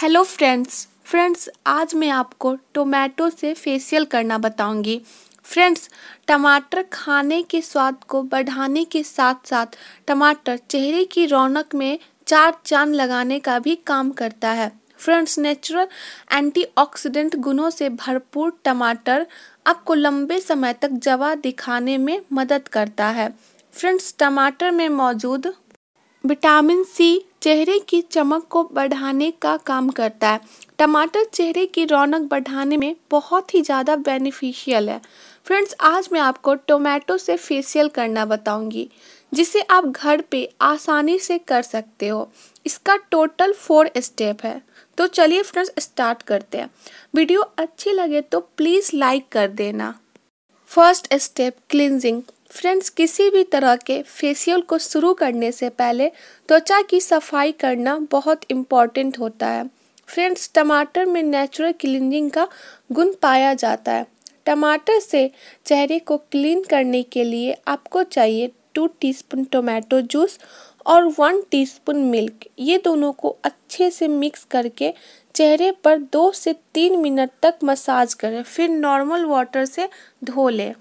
Hello friends friends आज मैं आपको टोमेटो से फेशियल करना बताऊँगी। फ्रेंड्स टमाटर खाने के स्वाद को बढ़ाने के साथ साथ टमाटर चेहरे की रौनक में चार चाँद लगाने का भी काम करता है। फ्रेंड्स नेचुरल एंटीऑक्सीडेंट गुणों से भरपूर टमाटर आपको लंबे समय तक जवा दिखाने में मदद करता है। फ्रेंड्स टमाटर में मौजूद विटामिन सी चेहरे की चमक को बढ़ाने का काम करता है। टमाटर चेहरे की रौनक बढ़ाने में बहुत ही ज़्यादा बेनिफिशियल है। फ्रेंड्स आज मैं आपको टोमेटो से फेशियल करना बताऊँगी, जिसे आप घर पे आसानी से कर सकते हो। इसका टोटल फोर स्टेप है। तो चलिए फ्रेंड्स स्टार्ट करते हैं। वीडियो अच्छी लगे तो प्लीज़ लाइक कर देना। फ़र्स्ट स्टेप क्लिनजिंग फ्रेंड्स, किसी भी तरह के फेशियल को शुरू करने से पहले त्वचा की सफ़ाई करना बहुत इंपॉर्टेंट होता है। फ्रेंड्स, टमाटर में नेचुरल क्लीनिंग का गुण पाया जाता है। टमाटर से चेहरे को क्लीन करने के लिए आपको चाहिए टू टीस्पून टोमेटो जूस और वन टीस्पून मिल्क ये दोनों को अच्छे से मिक्स करके चेहरे पर दो से तीन मिनट तक मसाज करें। फिर नॉर्मल वाटर से धो लें।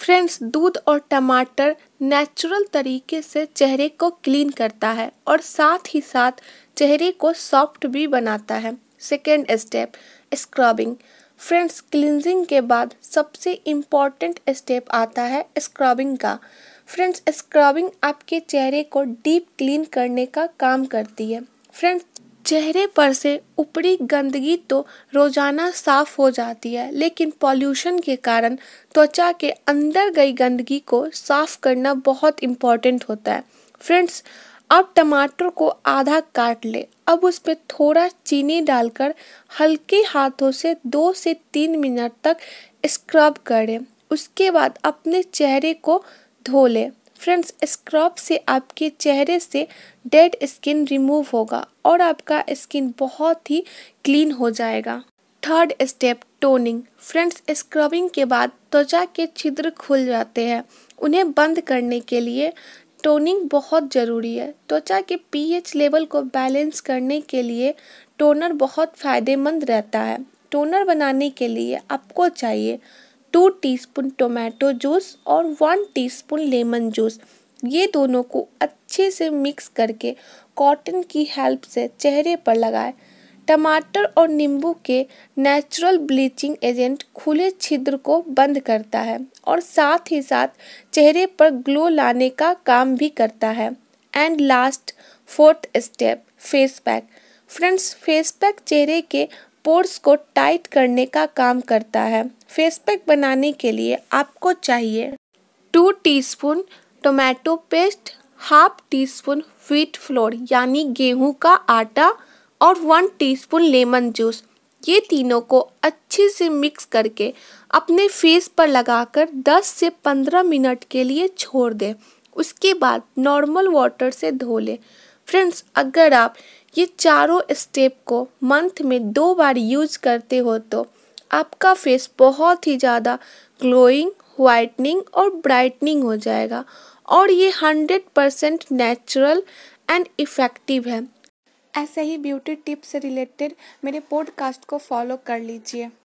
फ्रेंड्स, दूध और टमाटर नेचुरल तरीके से चेहरे को क्लीन करता है और साथ ही साथ चेहरे को सॉफ्ट भी बनाता है। Second step scrubbing friends cleansing के बाद सबसे इंपॉर्टेंट स्टेप आता है स्क्रबिंग का। फ्रेंड्स स्क्रबिंग आपके चेहरे को डीप क्लीन करने का काम करती है। फ्रेंड्स चेहरे पर से ऊपरी गंदगी तो रोज़ाना साफ़ हो जाती है, लेकिन पॉल्यूशन के कारण त्वचा के अंदर गई गंदगी को साफ़ करना बहुत इंपॉर्टेंट होता है। फ्रेंड्स अब टमाटर को आधा काट ले। अब उस पर थोड़ा चीनी डालकर हल्के हाथों से दो से तीन मिनट तक स्क्रब करें। उसके बाद अपने चेहरे को धो लें। फ्रेंड्स, स्क्रब से आपके चेहरे से डेड स्किन रिमूव होगा और आपका स्किन बहुत ही क्लीन हो जाएगा। Third step, toning. Friends, scrubbing के बाद त्वचा के छिद्र खुल जाते हैं। उन्हें बंद करने के लिए टोनिंग बहुत ज़रूरी है। त्वचा के पीएच लेवल को बैलेंस करने के लिए टोनर बहुत फ़ायदेमंद रहता है। टोनर बनाने के लिए आपको चाहिए टू टीस्पून टोमेटो जूस और वन टीस्पून लेमन जूस। ये दोनों को अच्छे से मिक्स करके कॉटन की हेल्प से चेहरे पर लगाएँ। टमाटर और नींबू के नेचुरल ब्लीचिंग एजेंट खुले छिद्र को बंद करता है और साथ ही साथ चेहरे पर ग्लो लाने का काम भी करता है। And last fourth step, face pack. Friends, face pack चेहरे के पोर्स को टाइट करने का काम करता है। फेस पैक बनाने के लिए आपको चाहिए two teaspoon tomato paste, half teaspoon wheat flour, यानी गेहूँ का आटा और वन टीस्पून लेमन जूस। ये तीनों को अच्छे से मिक्स करके अपने फेस पर लगाकर 10 से 15 मिनट के लिए छोड़ दें। उसके बाद नॉर्मल वाटर से धो लें। फ्रेंड्स, अगर आप ये चारों स्टेप को मंथ में दो बार यूज़ करते हो तो आपका फेस बहुत ही ज़्यादा ग्लोइंग, वाइटनिंग और ब्राइटनिंग हो जाएगा और ये hundred percent natural and effective है। ऐसे ही ब्यूटी टिप्स से रिलेटेड मेरे पॉडकास्ट को फॉलो कर लीजिए।